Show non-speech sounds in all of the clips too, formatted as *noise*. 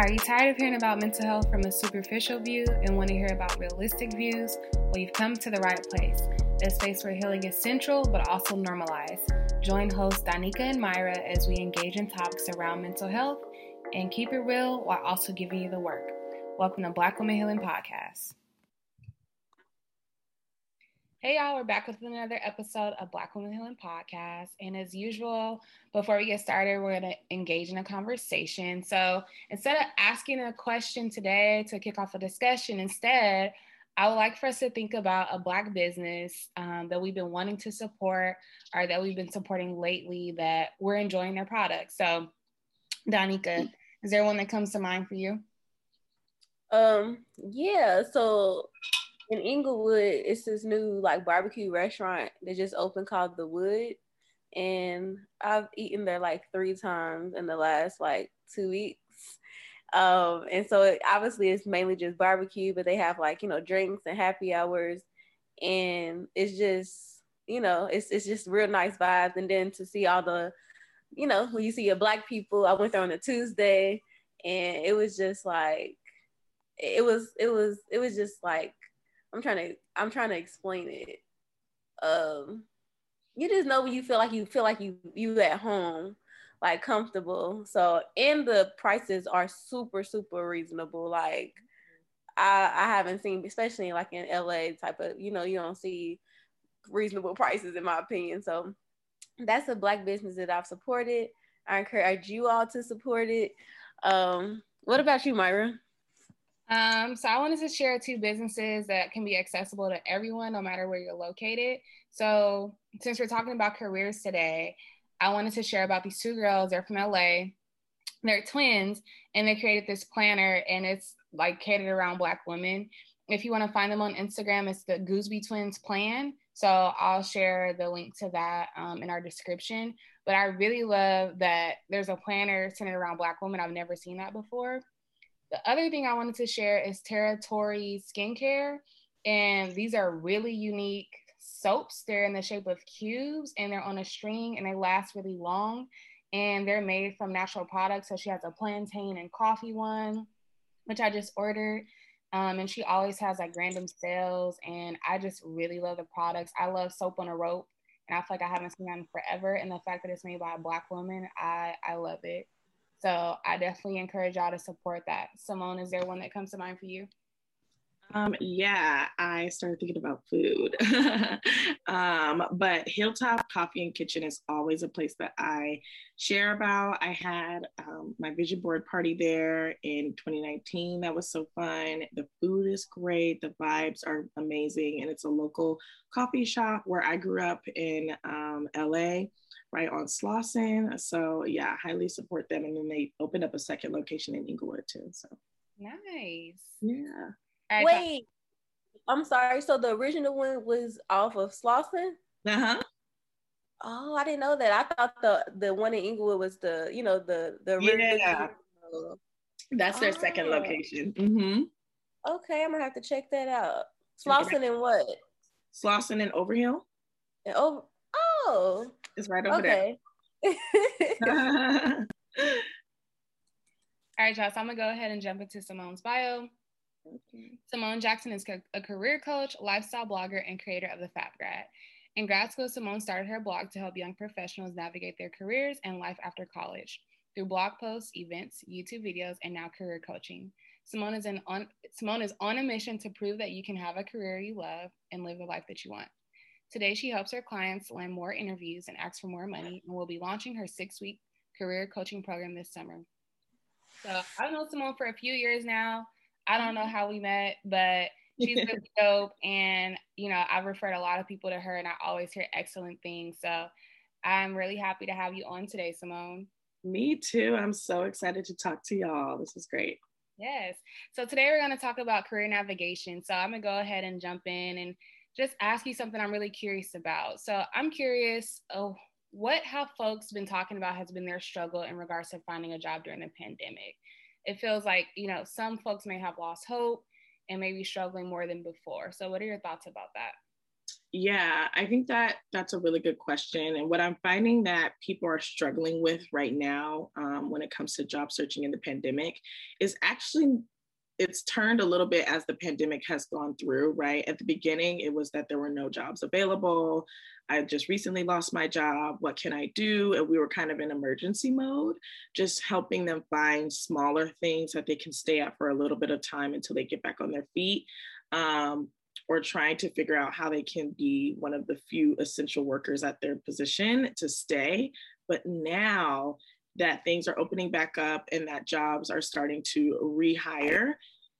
Are you tired of hearing about mental health from a superficial view and want to hear about realistic views? Well, you've come to the right place. A space where healing is central but also normalized. Join hosts Danica and Myra as we engage in topics around mental health and keep it real while also giving you the work. Welcome to Black Women Healing Podcast. Hey y'all, we're back with another episode of Black Women Healing Podcast. And as usual, before we get started, we're going to engage in a conversation. So instead of asking a question today to kick off a discussion, instead, I would like for us to think about a Black business um, that we've been wanting to support or that we've been supporting lately that we're enjoying their products. So, Danica, is there one that comes to mind for you? Um, yeah. So in Inglewood, it's this new like barbecue restaurant that just opened called The Wood. And I've eaten there like three times in the last like two weeks. Um, and so it, obviously it's mainly just barbecue, but they have like, you know, drinks and happy hours. And it's just, you know, it's it's just real nice vibes. And then to see all the, you know, when you see your black people, I went there on a Tuesday and it was just like it was it was it was just like I'm trying to I'm trying to explain it. Um, you just know when you feel like you feel like you you at home, like comfortable. So and the prices are super super reasonable. Like I I haven't seen, especially like in LA type of you know you don't see reasonable prices in my opinion. So that's a black business that I've supported. I encourage you all to support it. Um, what about you, Myra? Um, so I wanted to share two businesses that can be accessible to everyone, no matter where you're located. So since we're talking about careers today, I wanted to share about these two girls. They're from LA. They're twins, and they created this planner, and it's like catered around Black women. If you want to find them on Instagram, it's the Gooseby Twins Plan. So I'll share the link to that um, in our description. But I really love that there's a planner centered around Black women. I've never seen that before. The other thing I wanted to share is Territory Skincare. And these are really unique soaps. They're in the shape of cubes and they're on a string and they last really long. And they're made from natural products. So she has a plantain and coffee one, which I just ordered. Um, and she always has like random sales. And I just really love the products. I love soap on a rope. And I feel like I haven't seen that in forever. And the fact that it's made by a black woman, I, I love it. So I definitely encourage y'all to support that. Simone, is there one that comes to mind for you? Um, yeah, I started thinking about food. *laughs* um, but Hilltop Coffee and Kitchen is always a place that I share about. I had um, my vision board party there in 2019. That was so fun. The food is great, the vibes are amazing, and it's a local coffee shop where I grew up in um, LA right on Slauson. So yeah, highly support them. And then they opened up a second location in Inglewood too. So nice. Yeah. Right, Wait, I'm sorry. So the original one was off of Slauson? Uh-huh. Oh, I didn't know that. I thought the the one in Inglewood was the, you know, the the original. Yeah. That's their oh. second location. Mm-hmm. Okay, I'm gonna have to check that out. Slauson and what? Slauson and Overhill. And over Oh. It's right over okay. there. *laughs* All right, y'all. So I'm gonna go ahead and jump into Simone's bio. Okay. Simone Jackson is a career coach, lifestyle blogger, and creator of the Fab Grad. In grad school, Simone started her blog to help young professionals navigate their careers and life after college through blog posts, events, YouTube videos, and now career coaching. Simone is, on, Simone is on a mission to prove that you can have a career you love and live the life that you want. Today, she helps her clients land more interviews and ask for more money, and will be launching her six week career coaching program this summer. So I've known Simone for a few years now. I don't know how we met, but she's *laughs* really dope. And, you know, I've referred a lot of people to her, and I always hear excellent things. So I'm really happy to have you on today, Simone. Me too. I'm so excited to talk to y'all. This is great. Yes. So today we're going to talk about career navigation. So I'm going to go ahead and jump in and just ask you something I'm really curious about. So I'm curious, oh, what have folks been talking about has been their struggle in regards to finding a job during the pandemic? It feels like, you know, some folks may have lost hope and maybe struggling more than before. So what are your thoughts about that? Yeah, I think that that's a really good question. And what I'm finding that people are struggling with right now um, when it comes to job searching in the pandemic is actually it's turned a little bit as the pandemic has gone through, right? At the beginning, it was that there were no jobs available. I just recently lost my job. What can I do? And we were kind of in emergency mode, just helping them find smaller things that they can stay at for a little bit of time until they get back on their feet. Um, or trying to figure out how they can be one of the few essential workers at their position to stay. But now that things are opening back up and that jobs are starting to rehire,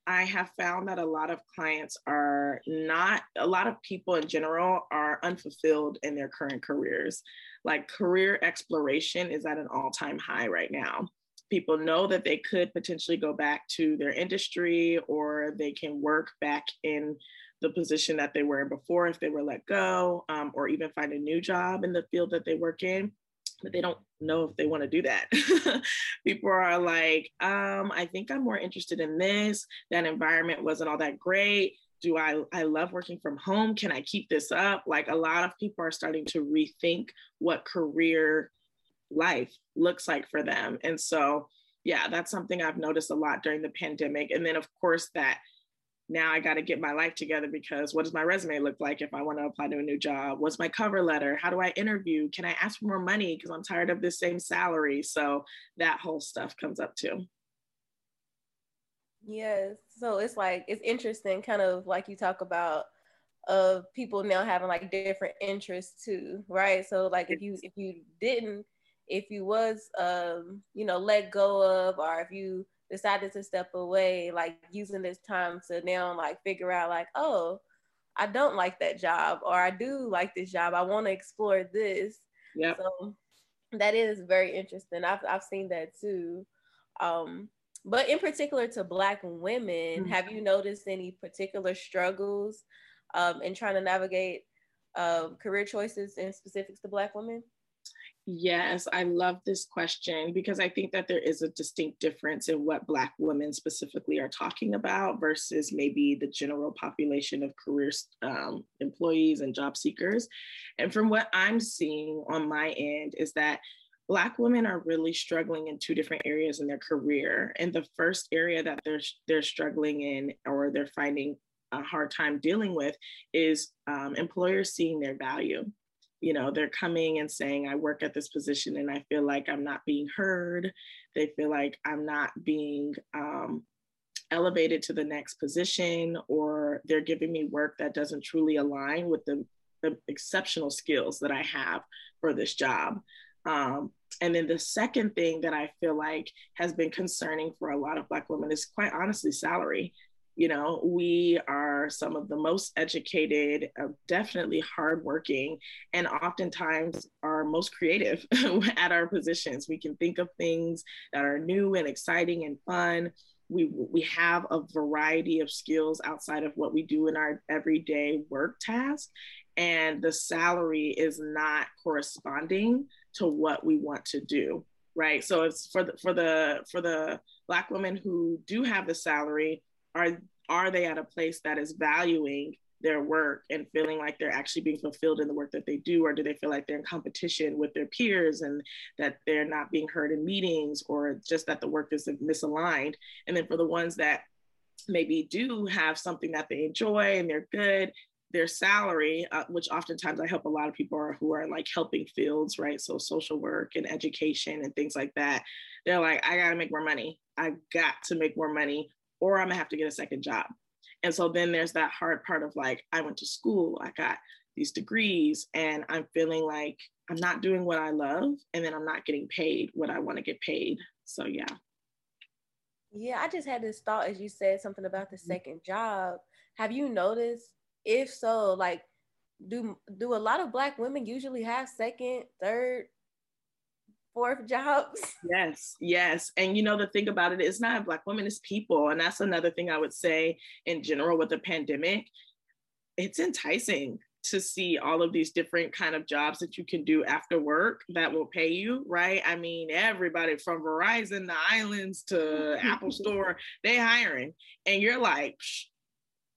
I have found that a lot of clients are not, a lot of people in general are unfulfilled in their current careers. Like career exploration is at an all time high right now. People know that they could potentially go back to their industry or they can work back in the position that they were in before if they were let go, um, or even find a new job in the field that they work in but they don't know if they want to do that. *laughs* People are like, um, I think I'm more interested in this. That environment wasn't all that great. Do I I love working from home? Can I keep this up? Like a lot of people are starting to rethink what career life looks like for them. And so yeah, that's something I've noticed a lot during the pandemic. And then of course that now I got to get my life together because what does my resume look like if I want to apply to a new job? What's my cover letter? How do I interview? Can I ask for more money because I'm tired of the same salary? So that whole stuff comes up too. Yes. So it's like it's interesting, kind of like you talk about of people now having like different interests too, right? So like if you if you didn't, if you was um, you know, let go of or if you decided to step away, like using this time to now like figure out like, oh, I don't like that job or I do like this job. I want to explore this. Yeah. So that is very interesting. I've I've seen that too. Um, but in particular to black women, mm-hmm. have you noticed any particular struggles um, in trying to navigate uh, career choices and specifics to black women? Yes, I love this question because I think that there is a distinct difference in what Black women specifically are talking about versus maybe the general population of career um, employees and job seekers. And from what I'm seeing on my end, is that Black women are really struggling in two different areas in their career. And the first area that they're, they're struggling in or they're finding a hard time dealing with is um, employers seeing their value you know they're coming and saying i work at this position and i feel like i'm not being heard. They feel like i'm not being um, elevated to the next position or they're giving me work that doesn't truly align with the, the exceptional skills that i have for this job. Um, and then the second thing that i feel like has been concerning for a lot of black women is quite honestly salary you know we are some of the most educated uh, definitely hardworking and oftentimes are most creative *laughs* at our positions. We can think of things that are new and exciting and fun. We we have a variety of skills outside of what we do in our everyday work task and the salary is not corresponding to what we want to do right? So it's for the for the for the black women who do have the salary are are they at a place that is valuing their work and feeling like they're actually being fulfilled in the work that they do? Or do they feel like they're in competition with their peers and that they're not being heard in meetings or just that the work is misaligned? And then for the ones that maybe do have something that they enjoy and they're good their salary uh, which oftentimes i help a lot of people are, who are like helping fields right? So social work and education and things like that. They're like i gotta make more money. I got to make more money or I'm gonna have to get a second job. And so then there's that hard part of like, I went to school, I got these degrees, and I'm feeling like I'm not doing what I love, and then I'm not getting paid what I wanna get paid. So, yeah. Yeah, I just had this thought as you said something about the mm-hmm. second job. Have you noticed? If so, like, do do a lot of black women usually have second, third, fourth jobs. *laughs* Yes, yes. And you know, the thing about it is not Black women, it's people. And that's another thing I would say in general with the pandemic. It's enticing to see all of these different kind of jobs that you can do after work that will pay you right i mean everybody from verizon the islands to *laughs* apple store they hiring and you're like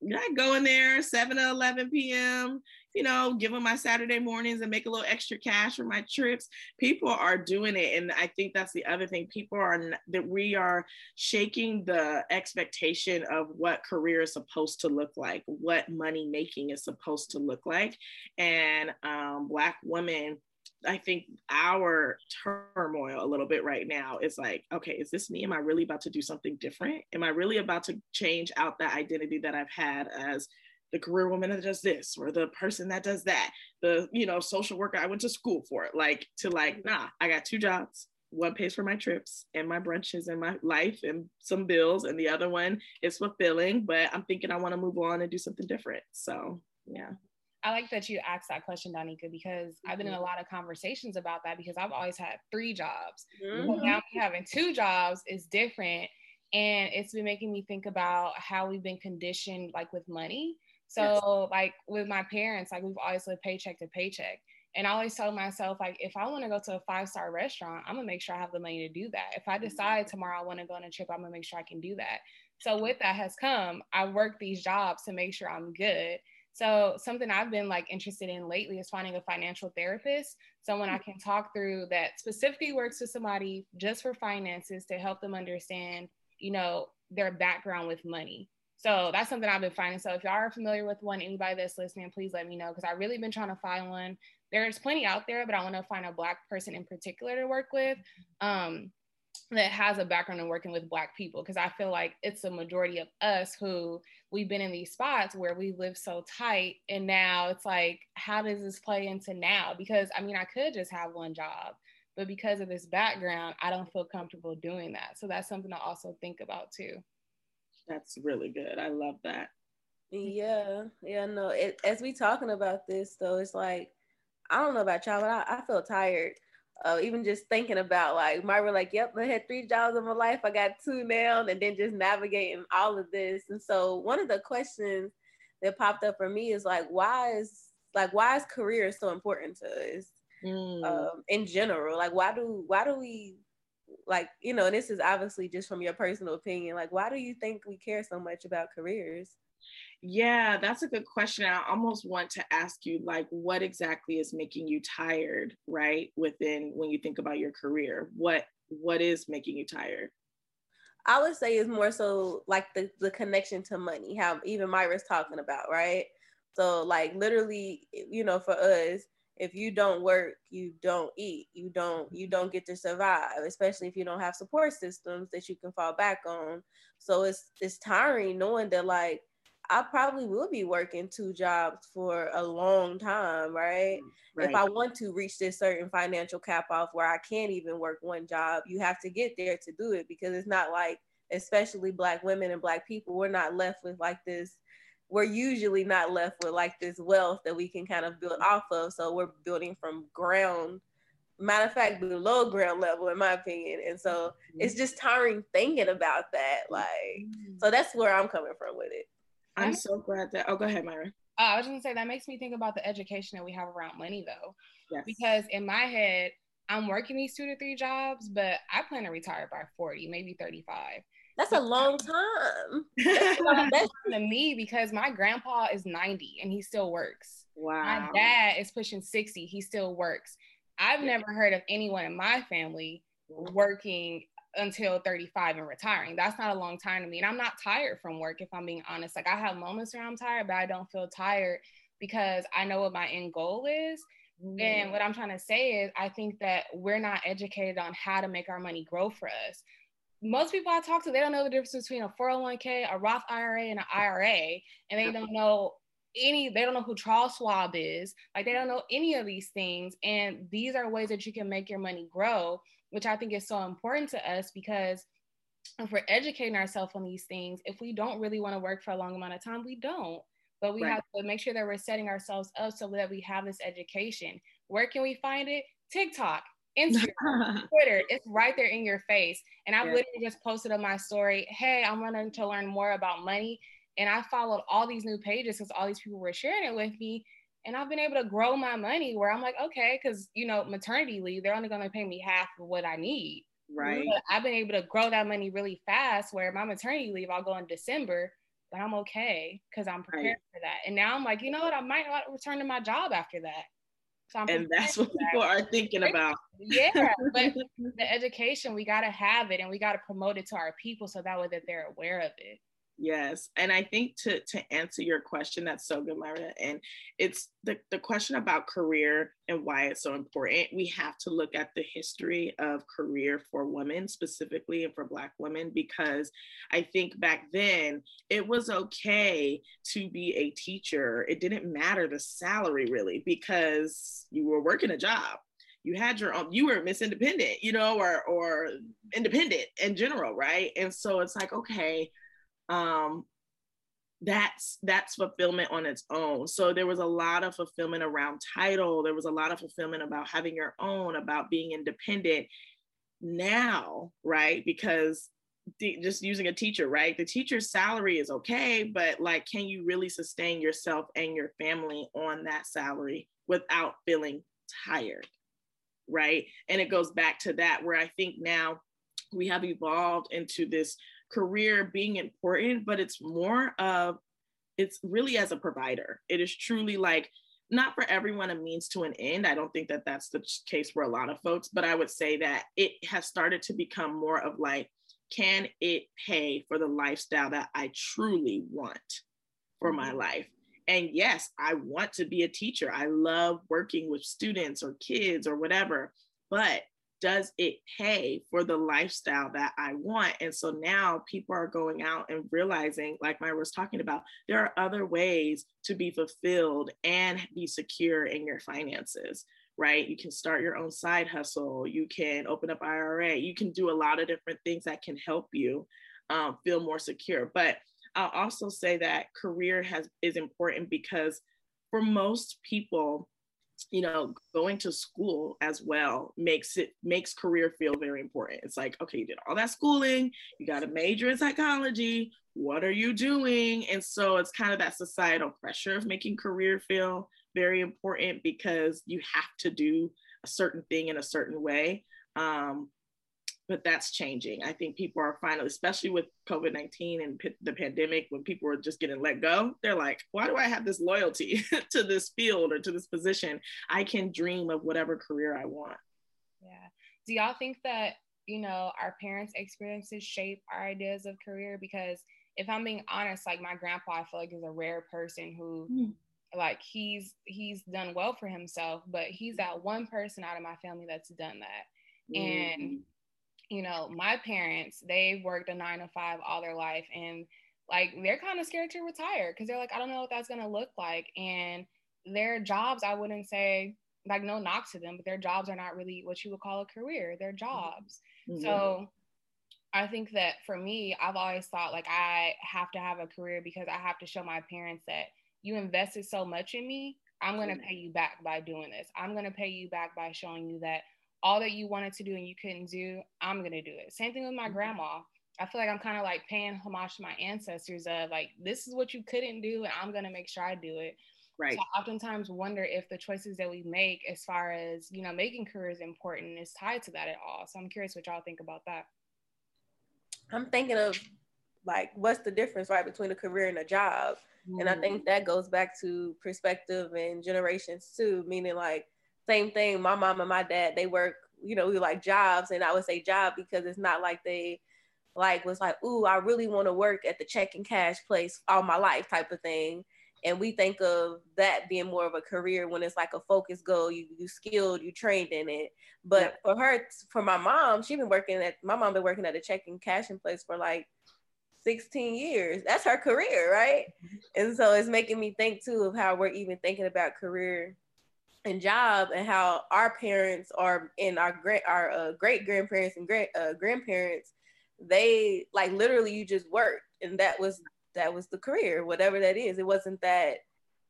you're not going there 7 to 11 p.m you know, give them my Saturday mornings and make a little extra cash for my trips. People are doing it. And I think that's the other thing. People are that we are shaking the expectation of what career is supposed to look like, what money making is supposed to look like. And um, Black women I think our turmoil a little bit right now is like, okay, is this me? Am I really about to do something different? Am I really about to change out that identity that I've had as the career woman that does this or the person that does that, the, you know, social worker I went to school for it, like to like, nah, I got two jobs. One pays for my trips and my brunches and my life and some bills, and the other one is fulfilling. But I'm thinking I want to move on and do something different. So, yeah. I like that you asked that question, Danica, because mm-hmm. I've been in a mm-hmm. lot of conversations about that because I've always had three jobs. Mm-hmm. But now having two jobs is different. And it's been making me think about how we've been conditioned like with money. So yes. like with my parents, like we've always lived paycheck to paycheck. And I always tell myself, like, if I want to go to a five star restaurant, I'm gonna make sure I have the money to do that. If I mm-hmm. decide tomorrow I want to go on a trip, I'm gonna make sure I can do that. So with that has come, I work these jobs to make sure I'm good. So something I've been like interested in lately is finding a financial therapist, someone I can talk through that specifically works with somebody just for finances to help them understand, you know, their background with money. So that's something I've been finding. So if y'all are familiar with one, anybody that's listening, please let me know because I've really been trying to find one. There's plenty out there, but I want to find a black person in particular to work with. Um, that has a background in working with black people because i feel like it's a majority of us who we've been in these spots where we live so tight and now it's like how does this play into now because i mean i could just have one job but because of this background i don't feel comfortable doing that so that's something to also think about too that's really good i love that yeah yeah no it, as we talking about this though it's like i don't know about y'all but i, I feel tired uh, even just thinking about like Myra, like, yep, I had three jobs in my life. I got two now, and then just navigating all of this. And so one of the questions that popped up for me is like, why is like why is career so important to us mm. um, in general? Like, why do why do we like you know? This is obviously just from your personal opinion. Like, why do you think we care so much about careers? Yeah, that's a good question. I almost want to ask you, like, what exactly is making you tired, right? Within when you think about your career, what what is making you tired? I would say is more so like the the connection to money, how even Myra's talking about, right? So like literally, you know, for us, if you don't work, you don't eat, you don't you don't get to survive, especially if you don't have support systems that you can fall back on. So it's it's tiring knowing that like I probably will be working two jobs for a long time, right? Mm, right? If I want to reach this certain financial cap off where I can't even work one job, you have to get there to do it because it's not like, especially Black women and Black people, we're not left with like this. We're usually not left with like this wealth that we can kind of build off of. So we're building from ground matter of fact below ground level in my opinion and so mm-hmm. it's just tiring thinking about that like mm-hmm. so that's where i'm coming from with it I'm so glad that. Oh, go ahead, Myra. Uh, I was just gonna say that makes me think about the education that we have around money, though. Yes. Because in my head, I'm working these two to three jobs, but I plan to retire by 40, maybe 35. That's a long time. That's *laughs* to me because my grandpa is 90 and he still works. Wow. My dad is pushing 60. He still works. I've never heard of anyone in my family working until 35 and retiring. That's not a long time to me. And I'm not tired from work, if I'm being honest. Like I have moments where I'm tired, but I don't feel tired because I know what my end goal is. Mm. And what I'm trying to say is, I think that we're not educated on how to make our money grow for us. Most people I talk to, they don't know the difference between a 401k, a Roth IRA, and an IRA, and they don't know any they don't know who Charles Schwab is. Like they don't know any of these things. And these are ways that you can make your money grow which I think is so important to us because if we're educating ourselves on these things, if we don't really want to work for a long amount of time, we don't. But we right. have to make sure that we're setting ourselves up so that we have this education. Where can we find it? TikTok, Instagram, *laughs* Twitter. It's right there in your face. And I've yeah. literally just posted on my story, hey, I'm wanting to learn more about money. And I followed all these new pages because all these people were sharing it with me and I've been able to grow my money where I'm like, okay, because you know, maternity leave, they're only gonna pay me half of what I need. Right. But I've been able to grow that money really fast where my maternity leave, I'll go in December. but I'm okay because I'm prepared right. for that. And now I'm like, you know what? I might not return to my job after that. And that's what people are thinking about. Yeah, but *laughs* the education we got to have it, and we got to promote it to our people so that way that they're aware of it. Yes. And I think to to answer your question, that's so good, Myra. And it's the, the question about career and why it's so important. We have to look at the history of career for women specifically and for black women, because I think back then it was okay to be a teacher. It didn't matter the salary really, because you were working a job you had your own you were miss independent you know or or independent in general right and so it's like okay um, that's that's fulfillment on its own. So there was a lot of fulfillment around title. There was a lot of fulfillment about having your own about being independent. Now right because the, just using a teacher right the teacher's salary is okay but like can you really sustain yourself and your family on that salary without feeling tired right? And it goes back to that where i think now we have evolved into this career being important, but it's more of it's really as a provider. It is truly like not for everyone a means to an end. I don't think that that's the case for a lot of folks, but I would say that it has started to become more of like, can it pay for the lifestyle that I truly want for my mm-hmm. life? And yes, I want to be a teacher. I love working with students or kids or whatever, but does it pay for the lifestyle that I want? And so now people are going out and realizing, like Myra was talking about, there are other ways to be fulfilled and be secure in your finances, right? You can start your own side hustle, you can open up IRA, you can do a lot of different things that can help you um, feel more secure. But I'll also say that career has is important because for most people, you know going to school as well makes it makes career feel very important. It's like okay you did all that schooling you got a major in psychology what are you doing? And so it's kind of that societal pressure of making career feel very important because you have to do a certain thing in a certain way. Um, but that's changing. I think people are finally, especially with COVID 19 and p- the pandemic, when people are just getting let go, they're like, why do I have this loyalty *laughs* to this field or to this position? I can dream of whatever career I want. Yeah. Do y'all think that, you know, our parents' experiences shape our ideas of career? Because if I'm being honest, like my grandpa, I feel like is a rare person who, mm. like, he's he's done well for himself, but he's that one person out of my family that's done that. Mm. And you know, my parents, they worked a nine to five all their life and like they're kind of scared to retire because they're like, I don't know what that's gonna look like. And their jobs, I wouldn't say like no knock to them, but their jobs are not really what you would call a career. They're jobs. Mm-hmm. So I think that for me, I've always thought like I have to have a career because I have to show my parents that you invested so much in me. I'm going to pay you back by doing this. I'm going to pay you back by showing you that all that you wanted to do and you couldn't do, I'm gonna do it. Same thing with my mm-hmm. grandma. I feel like I'm kind of like paying homage to my ancestors of like, this is what you couldn't do, and I'm gonna make sure I do it. Right. So I oftentimes wonder if the choices that we make as far as, you know, making careers important is tied to that at all. So I'm curious what y'all think about that. I'm thinking of like what's the difference right between a career and a job? Mm-hmm. And I think mm-hmm. that goes back to perspective and generations too, meaning like same thing. My mom and my dad, they work, you know, we like jobs, and I would say job because it's not like they like was like, ooh, I really want to work at the check and cash place all my life type of thing. And we think of that being more of a career when it's like a focus goal. You you skilled, you trained in it. But yeah. for her, for my mom, she been working at my mom been working at a check and cashing place for like 16 years. That's her career, right? Mm-hmm. And so it's making me think too of how we're even thinking about career and job and how our parents are and our great our uh, great grandparents and great uh, grandparents they like literally you just worked and that was that was the career whatever that is. It wasn't that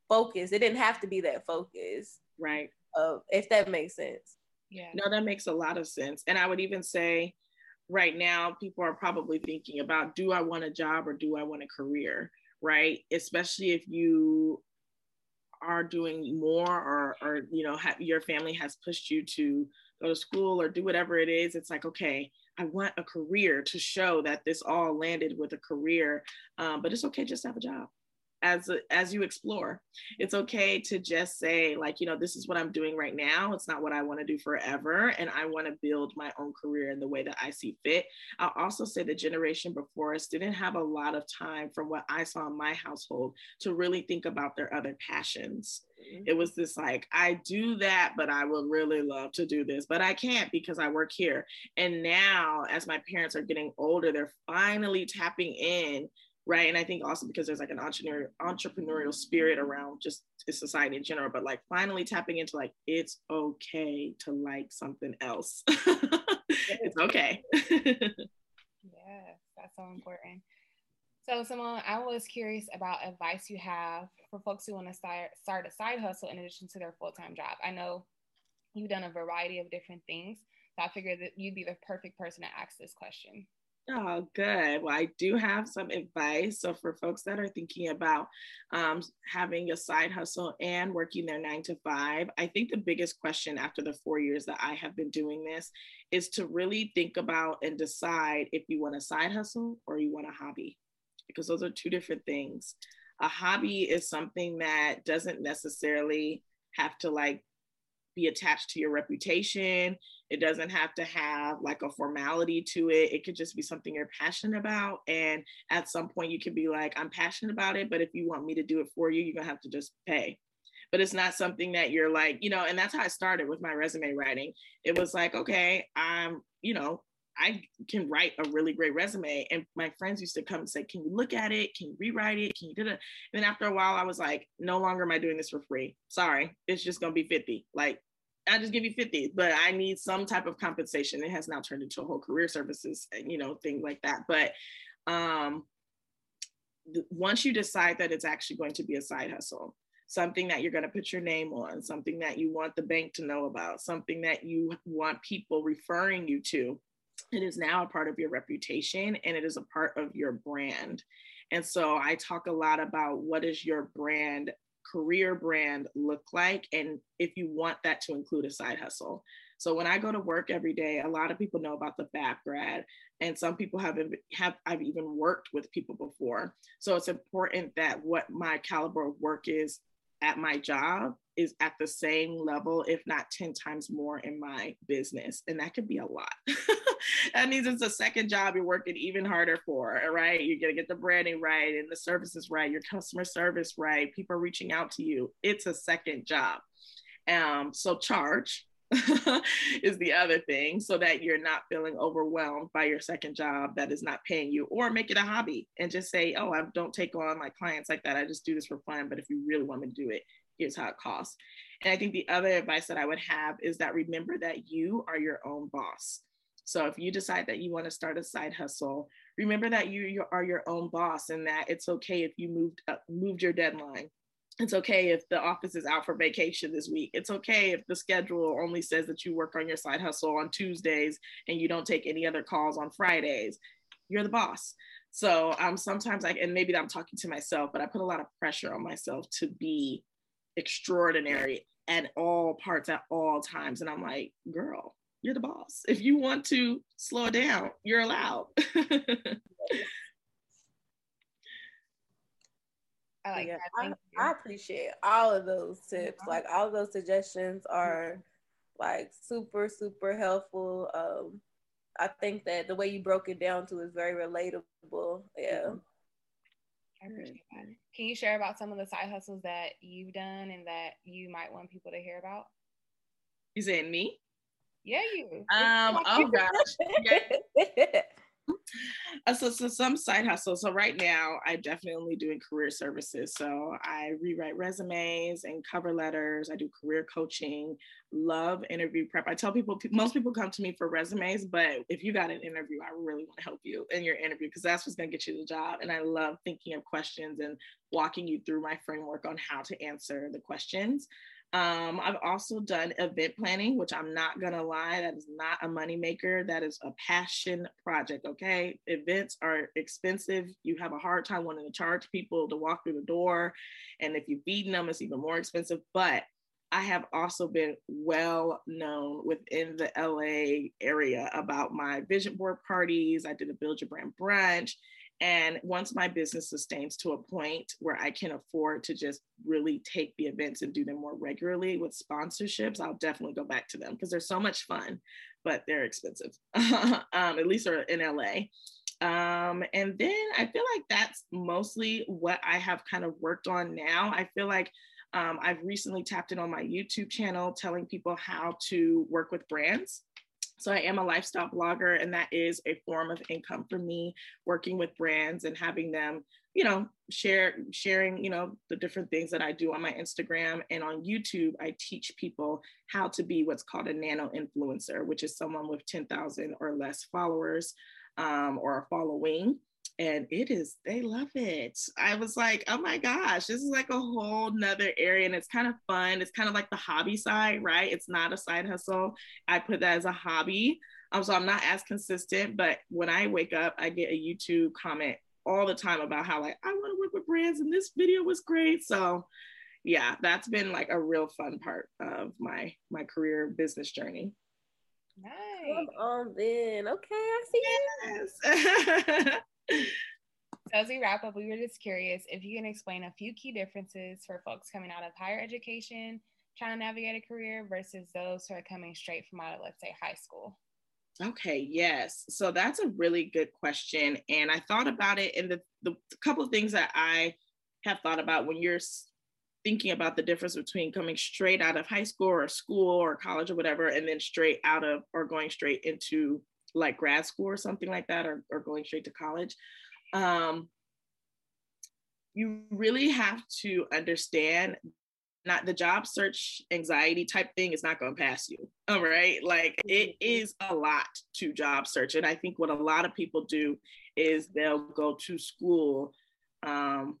focus it didn't have to be that focus right. Uh, if that makes sense. Yeah. No that makes a lot of sense. And i would even say right now people are probably thinking about do i want a job or do i want a career? Right? Especially if you are doing more or or you know have, your family has pushed you to go to school or do whatever it is it's like okay I want a career to show that this all landed with a career. Um, but it's okay just have a job as as you explore. It's okay to just say like you know this is what i'm doing right now. It's not what i want to do forever and i want to build my own career in the way that i see fit. I'll also say the generation before us didn't have a lot of time from what i saw in my household to really think about their other passions. Mm-hmm. it was this like i do that but i would really love to do this but i can't because i work here. And now as my parents are getting older they're finally tapping in right? And i think also because there's like an entrepreneur entrepreneurial spirit around just society in general but like finally tapping into like it's okay to like something else. *laughs* It's okay. *laughs* Yeah that's so important. So simone i was curious about advice you have for folks who want to start start a side hustle in addition to their full-time job. I know you've done a variety of different things so i figured that you'd be the perfect person to ask this question Oh, good. Well, I do have some advice. So, for folks that are thinking about um, having a side hustle and working their nine to five, I think the biggest question after the four years that I have been doing this is to really think about and decide if you want a side hustle or you want a hobby, because those are two different things. A hobby is something that doesn't necessarily have to like be attached to your reputation. It doesn't have to have like a formality to it. It could just be something you're passionate about. And at some point, you can be like, I'm passionate about it, but if you want me to do it for you, you're going to have to just pay. But it's not something that you're like, you know, and that's how I started with my resume writing. It was like, okay, I'm, you know, I can write a really great resume. And my friends used to come and say, Can you look at it? Can you rewrite it? Can you do it? And then after a while, I was like, No longer am I doing this for free. Sorry, it's just gonna be 50. Like, I just give you 50, but I need some type of compensation. It has now turned into a whole career services, you know, thing like that. But um, th- once you decide that it's actually going to be a side hustle, something that you're going to put your name on, something that you want the bank to know about, something that you want people referring you to, it is now a part of your reputation and it is a part of your brand. And so I talk a lot about what is your brand career brand look like and if you want that to include a side hustle. So when I go to work every day, a lot of people know about the Fab Grad, and some people have have I've even worked with people before. So it's important that what my caliber of work is at my job is at the same level, if not 10 times more in my business. And that could be a lot. *laughs* that means it's a second job you're working even harder for, right? You're going to get the branding right and the services right, your customer service right, people reaching out to you. It's a second job. Um, so charge *laughs* is the other thing so that you're not feeling overwhelmed by your second job that is not paying you or make it a hobby and just say oh i don't take on my clients like that. I just do this for fun but if you really want me to do it here's how it costs. And i think the other advice that i would have is that remember that you are your own boss. So if you decide that you want to start a side hustle remember that you, are your own boss and that it's okay if you moved up, moved your deadline it's okay if the office is out for vacation this week. It's okay if the schedule only says that you work on your side hustle on Tuesdays and you don't take any other calls on Fridays. You're the boss. So um, sometimes I, and maybe I'm talking to myself, but I put a lot of pressure on myself to be extraordinary at all parts at all times. And I'm like, girl, you're the boss. If you want to slow down, you're allowed. *laughs* I like yeah, I, I, appreciate all of those tips. Mm-hmm. Like all of those suggestions are mm-hmm. like super, super helpful. Um, I think that the way you broke it down to is very relatable. Yeah. Mm-hmm. I appreciate that. Can you share about some of the side hustles that you've done and that you might want people to hear about? You saying me? Yeah, you. Um. *laughs* Oh gosh. Yeah. *laughs* Uh, so, so some side hustles. So right now, I'm definitely doing career services. So I rewrite resumes and cover letters. I do career coaching. Love interview prep. I tell people, most people come to me for resumes, but if you got an interview, I really want to help you in your interview because that's what's going to get you the job. And I love thinking of questions and walking you through my framework on how to answer the questions. Um, I've also done event planning, which I'm not gonna lie, that is not a moneymaker. That is a passion project. Okay, events are expensive. You have a hard time wanting to charge people to walk through the door, and if you're feeding them, it's even more expensive. But I have also been well known within the LA area about my vision board parties. I did a Build Your Brand brunch. And once my business sustains to a point where I can afford to just really take the events and do them more regularly with sponsorships, I'll definitely go back to them because they're so much fun, but they're expensive, *laughs* um, at least in LA. Um, and then I feel like that's mostly what I have kind of worked on now. I feel like um, I've recently tapped in on my YouTube channel telling people how to work with brands. So I am a lifestyle blogger, and that is a form of income for me, working with brands and having them, you know, share sharing, you know, the different things that I do on my Instagram and on YouTube. I teach people how to be what's called a nano influencer, which is someone with 10,000 or less followers um, or a following and it is they love it i was like oh my gosh this is like a whole nother area and it's kind of fun it's kind of like the hobby side right it's not a side hustle i put that as a hobby um, so i'm not as consistent but when i wake up i get a youtube comment all the time about how like i want to work with brands and this video was great so yeah that's been like a real fun part of my my career business journey Nice. Come on then. Okay, I see. Yes. *laughs* so as we wrap up, we were just curious if you can explain a few key differences for folks coming out of higher education, trying to navigate a career versus those who are coming straight from out of, let's say, high school. Okay, yes. So that's a really good question. And I thought about it, and the, the couple of things that I have thought about when you're thinking about the difference between coming straight out of high school or school or college or whatever, and then straight out of or going straight into like grad school or something like that, or, or going straight to college. Um, you really have to understand not the job search anxiety type thing is not going to pass you all right like it mm-hmm. a lot to job search and i think what a lot of people do is they'll go to school um,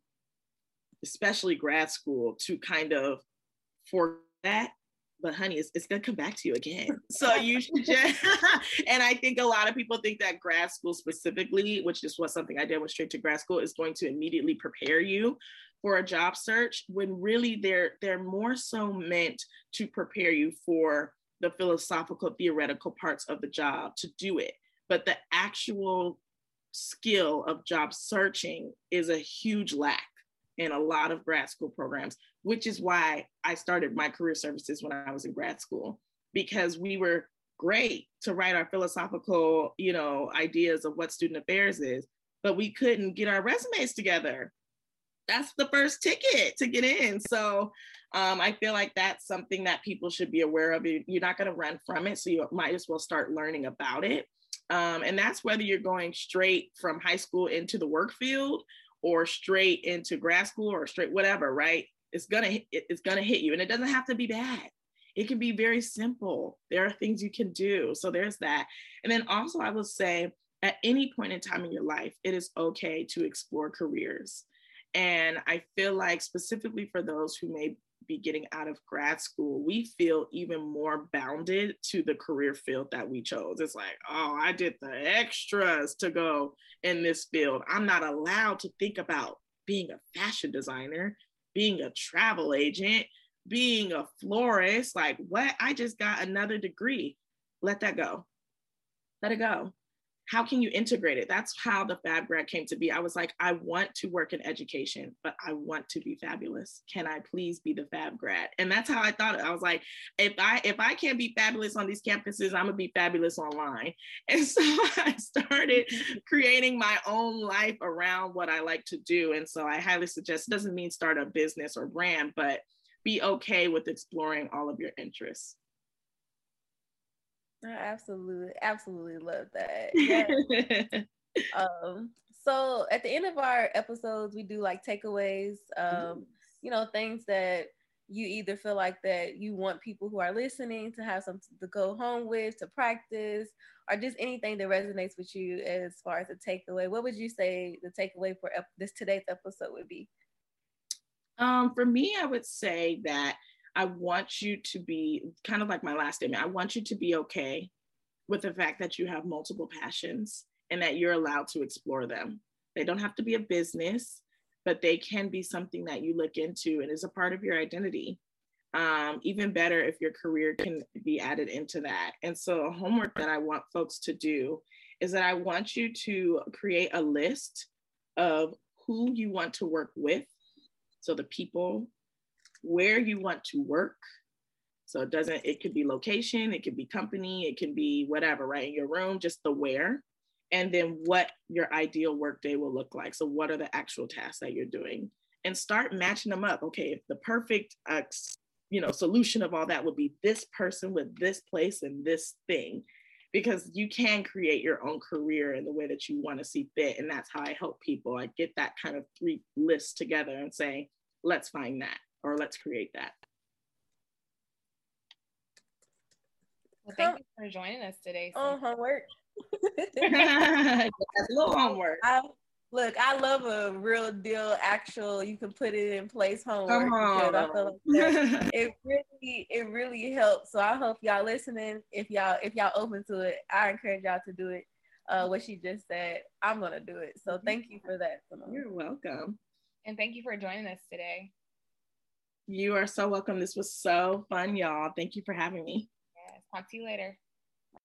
especially grad school to kind of for that but honey, it's, it's gonna come back to you again. *laughs* So you should just, *laughs* and I think a lot of people think that grad school specifically, which is what something I did with straight to grad school, is going to immediately prepare you for a job search when really they're they're more so meant to prepare you for the philosophical theoretical parts of the job to do it. But the actual skill of job searching is a huge lack in a lot of grad school programs, which is why I started my career services when I was in grad school, because we were great to write our philosophical, you know, ideas of what student affairs is, but we couldn't get our resumes together. That's the first ticket to get in. So um, I feel like that's something that people should be aware of. You're not going to run from it, so you might as well start learning about it. Um, and that's whether you're going straight from high school into the work field or straight into grad school or straight whatever, right? It's gonna it's gonna hit you, and it doesn't have to be bad. It can be very simple. There are things you can do. So there's that. And then also, I will say, at any point in time in your life, it is okay to explore careers. And I feel like specifically for those who may be getting out of grad school, we feel even more bounded to the career field that we chose. It's like, oh, I did the extras to go in this field. I'm not allowed to think about being a fashion designer, being a travel agent, being a florist. Like, what? I just got another degree. Let that go. Let it go how can you integrate it? That's how the Fab Grad came to be. I was like, I want to work in education, but I want to be fabulous. Can I please be the Fab Grad? And that's how I thought it. I was like, if I if I can't be fabulous on these campuses, I'm gonna be fabulous online. *laughs* And so *laughs* I started *laughs* creating my own life around what I like to do. And so I highly suggest it doesn't mean start a business or brand, but be okay with exploring all of your interests. I absolutely, absolutely love that. Yeah. *laughs* um, so at the end of our episodes, we do like takeaways, um, you know, things that you either feel like that you want people who are listening to have something to go home with, to practice, or just anything that resonates with you as far as a takeaway. What would you say the takeaway for ep- this today's episode would be? Um, for me, I would say that I want you to be kind of like my last statement. I want you to be okay with the fact that you have multiple passions and that you're allowed to explore them. They don't have to be a business, but they can be something that you look into and is a part of your identity. Um, even better if your career can be added into that. And so, homework that I want folks to do is that I want you to create a list of who you want to work with. So, the people, where you want to work. So, it doesn't, it could be location, it could be company, it can be whatever, right? In your room, just the where. And then what your ideal workday will look like. So, what are the actual tasks that you're doing? And start matching them up. Okay, if the perfect uh, you know solution of all that would be this person with this place and this thing because you can create your own career in the way that you want to see fit and that's how i help people i get that kind of three lists together and say let's find that or let's create that well thank you for joining us today oh homework *laughs* that's a little homework I, Look, I love a real deal, actual. You can put it in place homework. Come on. Like *laughs* it really, it really helps. So I hope y'all listening. If y'all, if y'all open to it, I encourage y'all to do it. Uh, what she just said, I'm gonna do it. So thank you for that. Simone. You're welcome. And thank you for joining us today. You are so welcome. This was so fun, y'all. Thank you for having me. Yes. Talk to you later.